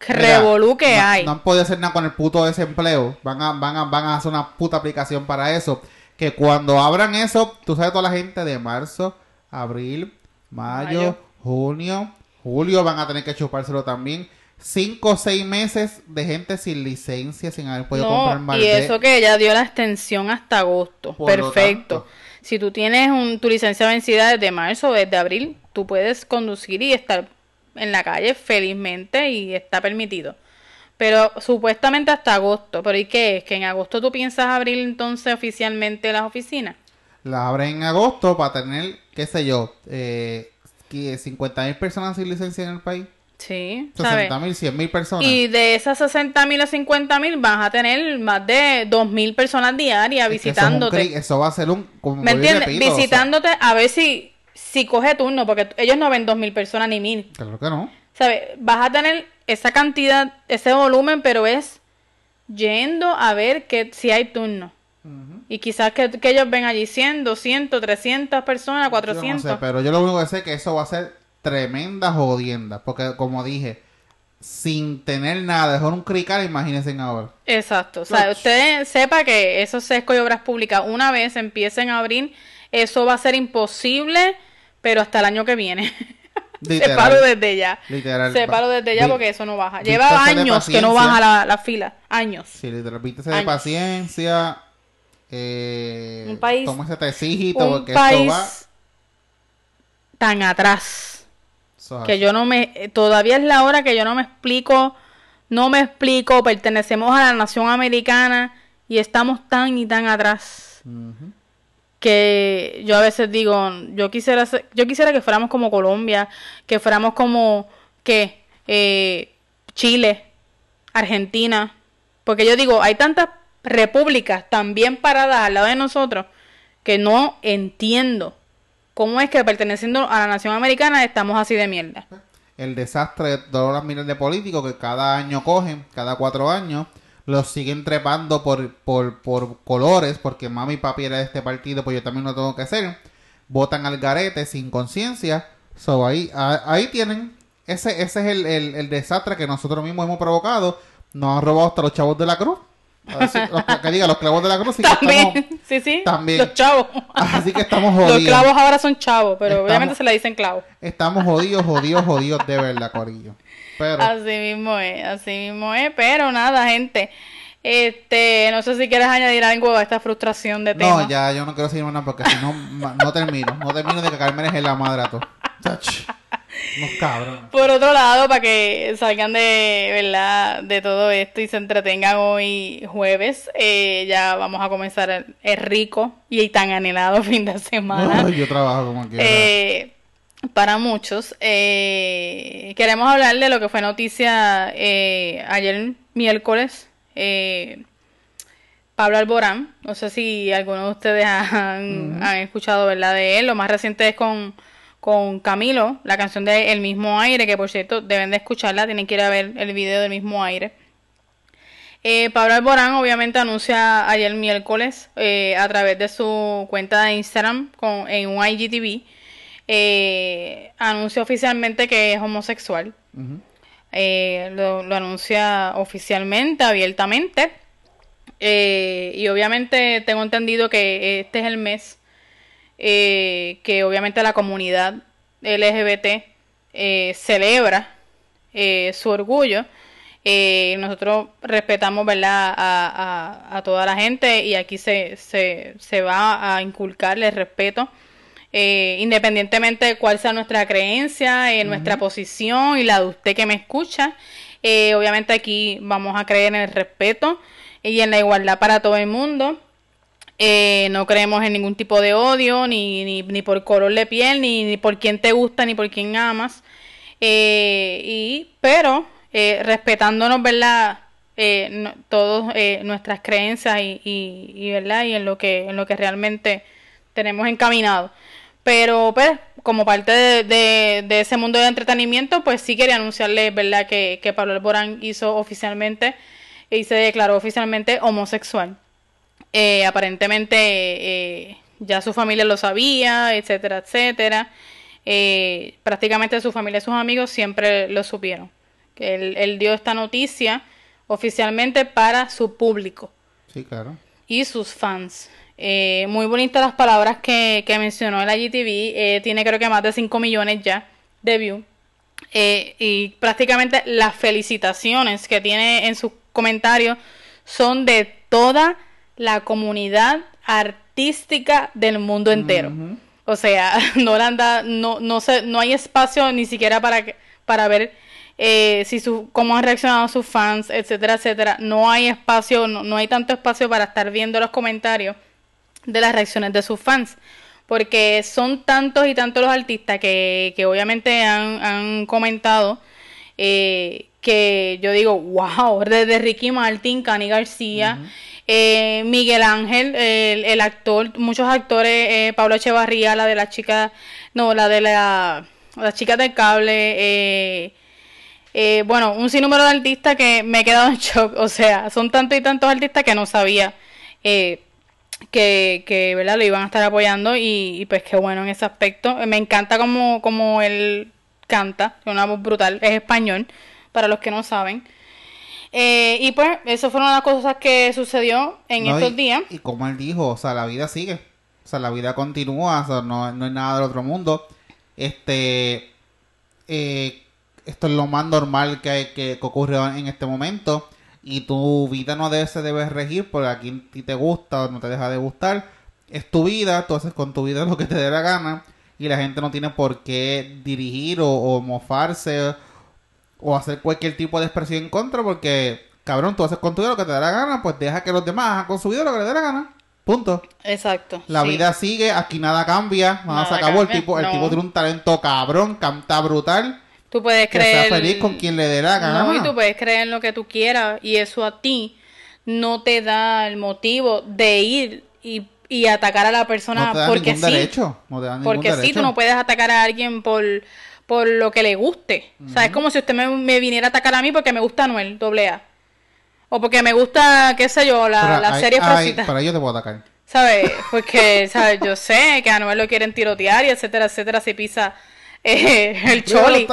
revolú que no, hay. No han podido hacer nada con el puto desempleo. Van a, van a, van a hacer una puta aplicación para eso. Que cuando abran eso, tú sabes toda la gente de marzo, abril, mayo, Mayo. junio, julio van a tener que chupárselo también. Cinco o seis meses de gente sin licencia, sin haber podido comprar No, y eso que ella dio la extensión hasta agosto. Por Perfecto. Si tú tienes un, tu licencia vencida desde marzo o desde abril, tú puedes conducir y estar en la calle felizmente y está permitido. Pero supuestamente hasta agosto. ¿Pero y qué es? ¿Que en agosto tú piensas abrir entonces oficialmente las oficinas? La abren en agosto para tener, qué sé yo, eh, 50 mil personas sin licencia en el país. Sí, ¿sabes? 60 mil, 100 mil personas. Y de esas 60 mil a 50 mil vas a tener más de 2 mil personas diarias Es que eso es visitándote. Eso, va a ser un... Como ¿Me entiendes? repito, o sea, Visitándote a ver si, si coge turno, porque ellos no ven dos mil personas ni mil. Claro que no. ¿Sabes? Vas a tener esa cantidad, ese volumen, pero es yendo a ver que si hay turno. Y quizás que, que ellos ven allí 100, 200, 300 personas, Yo 400. no sé, pero yo lo único que sé es que eso va a ser tremenda jodienda. Porque, como dije, sin tener nada, dejar un crical, imagínense ahora. Exacto. O sea, Ach. usted sepa que esos sescos y obras públicas, una vez empiecen a abrir, eso va a ser imposible, pero hasta el año que viene. Literal. Separo desde ya. Literal. Separo desde ya porque eso no baja. Lleva años que no baja la, la fila. Años. Sí, literal. Vístese de paciencia. Eh, Un país- Toma ese tecito Un porque país esto va... tan atrás que así. yo no me... eh, Todavía es la hora que yo no me explico, no me explico, pertenecemos a la nación americana y estamos tan y tan atrás. Que yo a veces digo, yo quisiera ser- yo quisiera que fuéramos como Colombia, que fuéramos como que eh, Chile, Argentina, porque yo digo, hay tantas repúblicas también paradas al lado de nosotros que no entiendo cómo es que perteneciendo a la nación americana estamos así de mierda. el desastre de todas las miles de políticos que cada año cogen, cada cuatro años, los siguen trepando por, por, por colores, porque mami y papi era de este partido, pues yo también lo tengo que hacer. Votan al garete sin conciencia. So, ahí, ahí tienen. Ese, ese es el, el- el desastre que nosotros mismos hemos provocado. Nos han robado hasta los chavos de la cruz. Los, que diga, los clavos de la cruz. sí que También, estamos- sí, sí, también. los chavos. así que estamos Los jodidos. clavos ahora son chavos, pero Estamos- obviamente se le dicen clavos. Estamos jodidos, jodidos, jodidos de verdad, Corillo. Pero. Así mismo es, así mismo es, pero nada, gente. Este, no sé si quieres añadir algo a esta frustración de tema. No, ya yo no quiero seguir más nada porque si no, no termino. No termino de que Carmen es la madre a todo. Unos. Por otro lado, para que salgan de, ¿verdad? de todo esto y se entretengan hoy jueves, eh, ya vamos a comenzar el, el rico y tan anhelado fin de semana. Yo trabajo como quiera. Eh, para muchos, eh, queremos hablar de lo que fue noticia ayer miércoles. Pablo Alborán. No sé si algunos de ustedes han, han escuchado ¿verdad? de él. Lo más reciente es con, con Camilo, la canción de El mismo aire, que por cierto deben de escucharla, tienen que ir a ver el video del mismo aire. Eh, Pablo Alborán obviamente anuncia ayer miércoles eh, a través de su cuenta de Instagram con, en un IGTV, eh, anuncia oficialmente que es homosexual. Lo, lo anuncia oficialmente, abiertamente. Eh, y obviamente tengo entendido que este es el mes eh, que obviamente la comunidad LGBT eh, celebra eh, su orgullo. Eh, nosotros respetamos ¿verdad? A, a- a toda la gente y aquí se, se, se va a inculcarle el respeto. eh, independientemente de cuál sea nuestra creencia, eh, nuestra posición y la de usted que me escucha, eh, obviamente aquí vamos a creer en el respeto y en la igualdad para todo el mundo. Eh, no creemos en ningún tipo de odio, ni, ni, ni por color de piel, ni, ni por quién te gusta, ni por quién amas. Eh, y, pero eh, respetándonos, ¿verdad? Eh, todos eh, nuestras creencias y, y, ¿verdad? Y en lo que, en lo que realmente tenemos encaminado. Pero, pues, como parte de, de, de ese mundo de entretenimiento, pues sí quería anunciarles, ¿verdad? Que, que Pablo Alborán hizo oficialmente y se declaró oficialmente homosexual. Eh, aparentemente eh, ya su familia lo sabía, etcétera, etcétera. Eh, prácticamente su familia y sus amigos siempre lo supieron. Que él, él dio esta noticia oficialmente para su público Sí, claro. y sus fans. Muy bonitas las palabras que, que mencionó el IGTV. Eh, tiene creo que más de 5 millones ya de views. Y prácticamente las felicitaciones que tiene en sus comentarios son de toda la comunidad artística del mundo entero. O sea, no no, no sé, no hay espacio ni siquiera para para ver eh, si su, cómo han reaccionado sus fans, etcétera, etcétera. No hay espacio, no, no hay tanto espacio para estar viendo los comentarios de las reacciones de sus fans. Porque son tantos y tantos los artistas que, que obviamente han, han comentado eh, que yo digo, wow, desde Ricky Martin, Cani García, eh, Miguel Ángel, el, el actor, muchos actores, eh, Pablo Echevarría, la de la chica, no, la de la, la chica del cable, eh, eh, bueno, un sinnúmero de artistas que me he quedado en shock, o sea, son tantos y tantos artistas que no sabía eh, que, que, ¿verdad? Lo iban a estar apoyando y, y pues qué bueno en ese aspecto. Me encanta como, como él canta, tiene una voz brutal, es español, para los que no saben. Eh, y pues, eso fueron las cosas que sucedió en No, estos y- días. Y como él dijo, o sea, la vida sigue. O sea, la vida continúa, o sea, no, no es nada del otro mundo. Este, eh, esto es lo más normal que, hay, que, que ocurre en este momento. Y tu vida no debe, se debe regir por a quien ti te gusta o no te deja de gustar. Es tu vida, tú haces con tu vida lo que te dé la gana. Y la gente no tiene por qué dirigir o, o mofarse o hacer cualquier tipo de expresión en contra porque, cabrón, tú haces con tu vida lo que te da la gana, pues deja que los demás hagan con su vida lo que les dé la gana. Punto. Exacto. La sí. vida sigue, aquí nada cambia, nada, se acabó. El tipo, el tipo tiene un talento cabrón, canta brutal, Tú puedes que creer. sea feliz con quien le dé la gana. No, y tú puedes creer en lo que tú quieras y eso a ti no te da el motivo de ir y, y atacar a la persona no te da porque sí. derecho. No te da ningún Porque sí, derecho. tú no puedes atacar a alguien por, por lo que le guste. O sea, es como si usted me, me viniera a atacar a mí porque me gusta Anuel, doble A. O porque me gusta, qué sé yo, la, Pero la serie Frosita. Pero yo te puedo atacar. ¿Sabes? Porque, ¿sabes? Yo sé que a Anuel lo quieren tirotear y etcétera, etcétera, si pisa eh, el choli.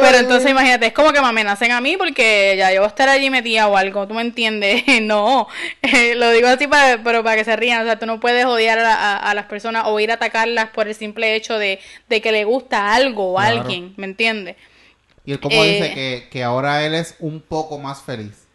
Pero entonces imagínate, es como que me amenacen a mí porque ya yo voy a estar allí metida o algo, ¿tú me entiendes? no, eh, lo digo así para, pero para que se rían, o sea, tú no puedes odiar a, a- a las personas o ir a atacarlas por el simple hecho de, de que le gusta algo o Claro. alguien, ¿me entiendes? Y él como Eh, dice que, que ahora él es un poco más feliz.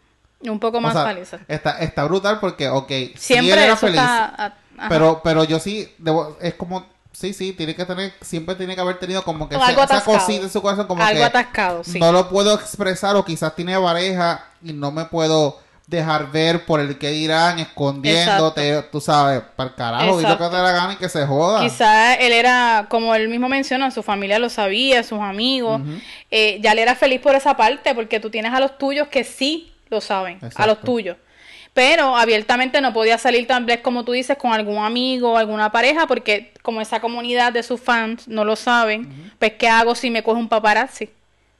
Un poco más o sea, paliza. está, está brutal porque, ok, sí Siempre él era feliz, está... a- ajá. pero, pero yo sí, debo, es como, sí, sí, tiene que tener, siempre tiene que haber tenido como que Algo esa, esa cosita en su corazón, como Algo que atascado, sí. no lo puedo expresar o quizás tiene pareja y no me puedo dejar ver por el que dirán, escondiéndote, tú sabes, para el carajo, y lo que te la gana y que se joda. Quizás él era, como él mismo menciona, su familia lo sabía, sus amigos. eh, ya él era feliz por esa parte, porque tú tienes a los tuyos que sí lo saben, a los tuyos. Pero abiertamente no podía salir tal vez como tú dices con algún amigo o alguna pareja porque como esa comunidad de sus fans no lo saben, pues ¿qué hago si me coge un paparazzi?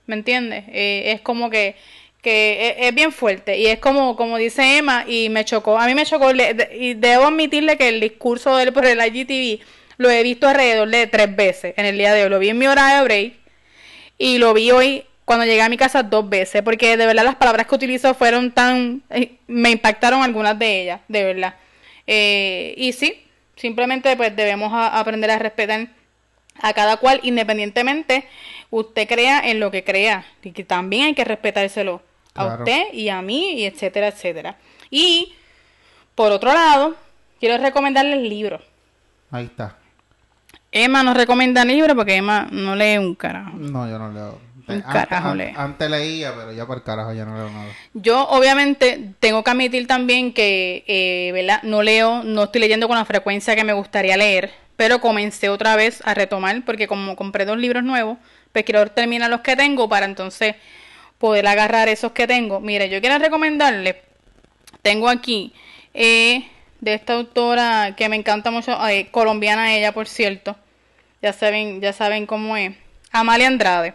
¿Me entiendes? Eh, es como que que es, bien fuerte y es como como dice Emma y me chocó a mí me chocó y debo admitirle que el discurso de él por el IGTV lo he visto alrededor de tres veces en el día de hoy lo vi en mi hora de break y lo vi hoy cuando llegué a mi casa dos veces, porque de verdad las palabras que utilizó fueron tan... Eh, me impactaron algunas de ellas, de verdad. Eh, y sí, simplemente pues debemos aprender a respetar a cada cual independientemente usted crea en lo que crea y que también hay que respetárselo a usted y a mí y etcétera etcétera. Y por otro lado quiero recomendarles libros. Ahí está. Emma nos recomienda libros porque Emma no lee un carajo. No yo no leo antes, leía, pero ya por carajo ya no leo nada. Yo, obviamente, tengo que admitir también que, eh, ¿verdad? No leo, no estoy leyendo con la frecuencia que me gustaría leer, pero comencé otra vez a retomar, porque como compré dos libros nuevos, pues quiero terminar los que tengo para entonces poder agarrar esos que tengo. Mire, yo quiero recomendarle, tengo aquí eh, de esta autora que me encanta mucho, eh, colombiana ella, por cierto, ya saben, ya saben cómo es, Amalia Andrade.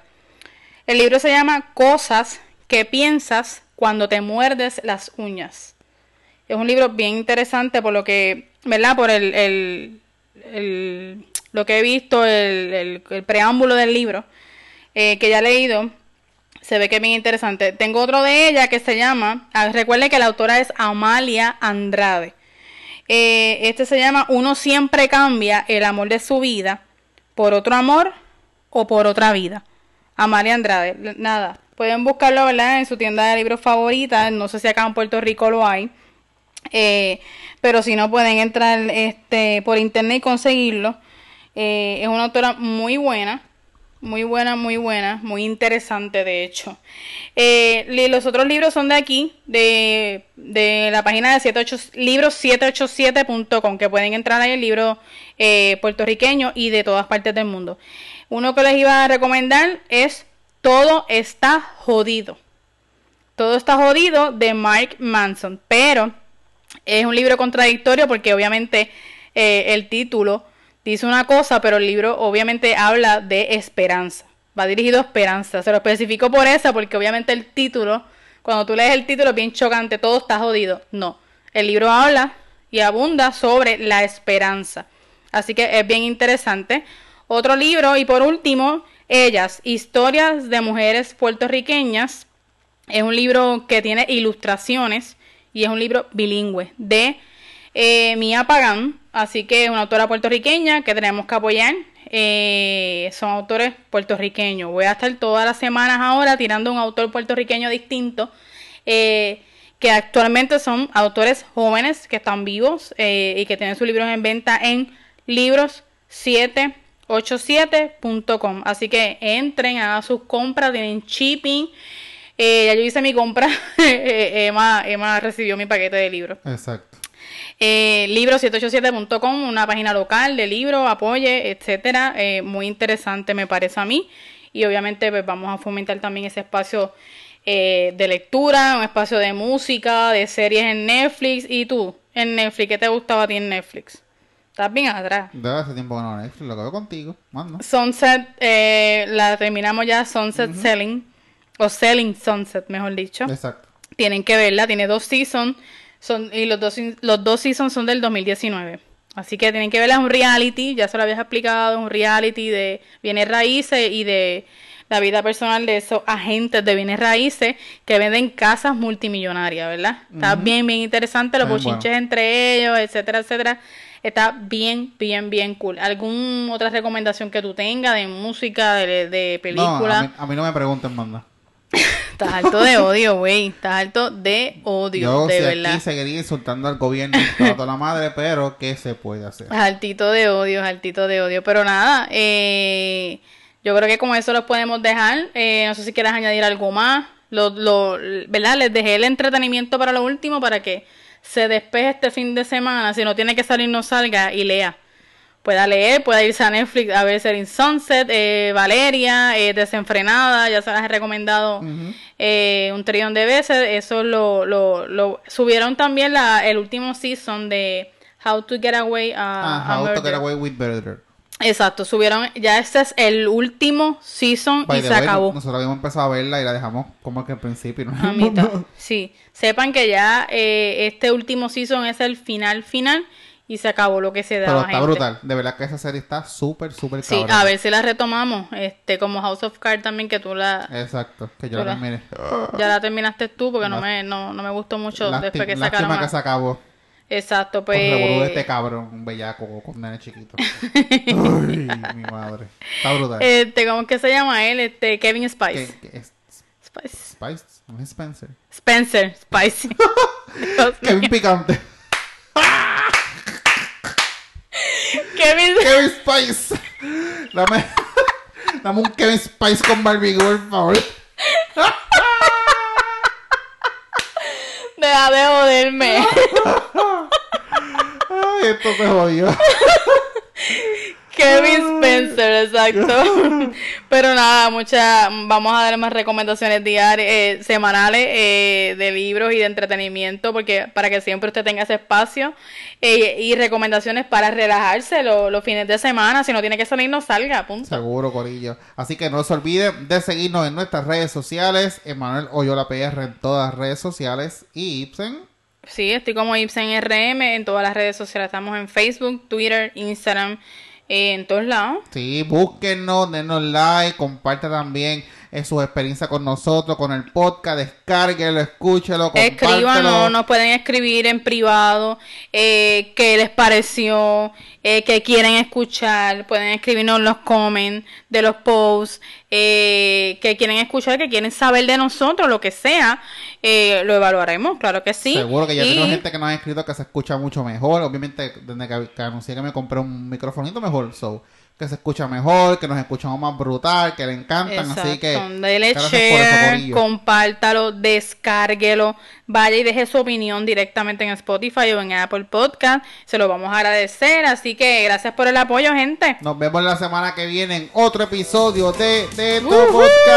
El libro se llama Cosas que piensas cuando te muerdes las uñas. Es un libro bien interesante por lo que, ¿verdad? Por el, el, lo que he visto, el, preámbulo del libro, eh, que ya he leído, se ve que es bien interesante. Tengo otro de ella que se llama, ah, recuerde que la autora es Amalia Andrade. Eh, este se llama Uno siempre cambia el amor de su vida por otro amor o por otra vida. Amalia Andrade. Nada, pueden buscarlo, ¿verdad? En su tienda de libros favorita. No sé si acá en Puerto Rico lo hay. Eh, pero si no, pueden entrar este, por internet y conseguirlo. Eh, es una autora muy buena. Muy buena, muy buena, muy interesante de hecho. Eh, los otros libros son de aquí, de, de la página de 78, libros787.com, que pueden entrar ahí el libro puertorriqueño y de todas partes del mundo. Uno que les iba a recomendar es Todo está jodido. Todo está jodido de Mark Manson. Pero es un libro contradictorio porque obviamente eh, el título dice una cosa, pero el libro obviamente habla de esperanza. Va dirigido a esperanza. Se lo especifico por eso, porque obviamente el título, cuando tú lees el título es bien chocante, todo está jodido. No, el libro habla y abunda sobre la esperanza. Así que es bien interesante. Otro libro y por último, Ellas, Historias de Mujeres Puertorriqueñas. Es un libro que tiene ilustraciones y es un libro bilingüe de eh, Mía Pagán, así que es una autora puertorriqueña que tenemos que apoyar. Eh, son autores puertorriqueños. Voy a estar todas las semanas ahora tirando un autor puertorriqueño distinto. Eh, que actualmente son autores jóvenes que están vivos y que tienen sus libros en venta en libros 7 87.com. Así que entren, hagan sus compras, tienen shipping. Eh, ya yo hice mi compra. Emma, Emma recibió mi paquete de libros. Exacto. Eh, libro787.com, una página local de libros, apoye, etcétera. Eh, muy interesante me parece a mí. Y obviamente pues, vamos a fomentar también ese espacio eh, de lectura, un espacio de música, de series en Netflix. ¿Y tú? En Netflix, ¿qué te gustaba a ti en Netflix? Estás bien atrás. Debe hace tiempo que no Netflix, lo que veo contigo. Sunset, eh, la terminamos ya, Sunset Selling, o Selling Sunset, mejor dicho. Exacto. Tienen que verla, tiene dos seasons, son, y los dos, los dos seasons son del 2019. Así que tienen que verla, es un reality, ya se lo habías explicado, un reality de bienes raíces y de la vida personal de esos agentes de bienes raíces que venden casas multimillonarias, ¿verdad? Está bien, bien interesante, los bochinches entre ellos, etcétera, etcétera. Está bien, bien, bien cool. ¿Alguna otra recomendación que tú tengas de música, de, de película? No, a, mí, no me pregunten, manda. Estás alto de odio, güey. Estás alto de odio, Yo, de verdad. aquí seguiría insultando al gobierno y toda la madre, pero ¿qué se puede hacer? Altito de odio, altito de odio. Pero nada, eh, yo creo que con eso los podemos dejar. Eh, no sé si quieres añadir algo más. Lo, lo, ¿Verdad? Les dejé el entretenimiento para lo último para que se despeje este fin de semana, si no tiene que salir, no salga y lea. pueda leer, pueda irse a Netflix a ver Selling Sunset, eh, Valeria, eh, Desenfrenada, ya se las he recomendado eh, un trillón de veces. Eso lo, lo, lo subieron también la, el último season de How to Get Away a, Ajá, a How to. Get Away with Murder. Exacto, subieron, ya este es el último season By y se way, acabó. Nosotros habíamos empezado a verla y la dejamos como que al principio. ¿no? A mitad. Sí, sepan que ya eh, este último season es el final final y se acabó lo que se daba. Pero está gente. brutal. De verdad que esa serie está súper, súper Sí, a ver si la retomamos, este, como House of Cards también que tú la Exacto, que yo la la- terminé. ya la terminaste tú porque no me no, no me gustó mucho Lásti- después que lástima sacaron. que se acabó. Exacto, Por revolú de pues este cabrón, un bellaco con nene chiquito. Ay, mi madre. Está brutal. este, ¿cómo que se llama él? Este, Kevin Spice. ¿Qué- qué es? Spice. Spice, no es Spencer. Spencer Spice. Kevin. Picante. Kevin Kevin Spice. Dame, dame un Kevin Spice con barbecue, por favor. Deja de joderme. Esto se jodió. Kevin Spencer, exacto. Pero nada, muchas, vamos a dar más recomendaciones diarias, eh, semanales eh, de libros y de entretenimiento, porque para que siempre usted tenga ese espacio eh, y recomendaciones para relajarse lo- los fines de semana. Si no tiene que salir, no salga, punto. Seguro, Corillo. Así que no se olviden de seguirnos en nuestras redes sociales. Emanuel Oyola PR en todas las redes sociales. Y Ibsen. Sí, estoy como Ibsen RM en todas las redes sociales. Estamos en Facebook, Twitter, Instagram, eh, en todos lados. Sí, búsquennos, denos like, comparte también eh, sus experiencias con nosotros, con el podcast, descárguelo, escúchelo. Escríbanos, nos pueden escribir en privado eh, qué les pareció, eh, qué quieren escuchar, pueden escribirnos en los comments de los posts, eh, que quieren escuchar, que quieren saber de nosotros, lo que sea, eh, lo evaluaremos, claro que sí. Seguro que ya Y- tengo gente que nos ha escrito que se escucha mucho mejor. Obviamente, desde que, que anuncié que me compré un microfonito mejor, so, que se escucha mejor, que nos escuchamos más brutal, que le encantan. Así que. Dele eso, share, compártalo, descárguelo, vaya y deje su opinión directamente en Spotify o en Apple Podcast. Se lo vamos a agradecer. Así que gracias por el apoyo, gente. Nos vemos la semana que viene en otro episodio de, de tu Woohoo. podcast.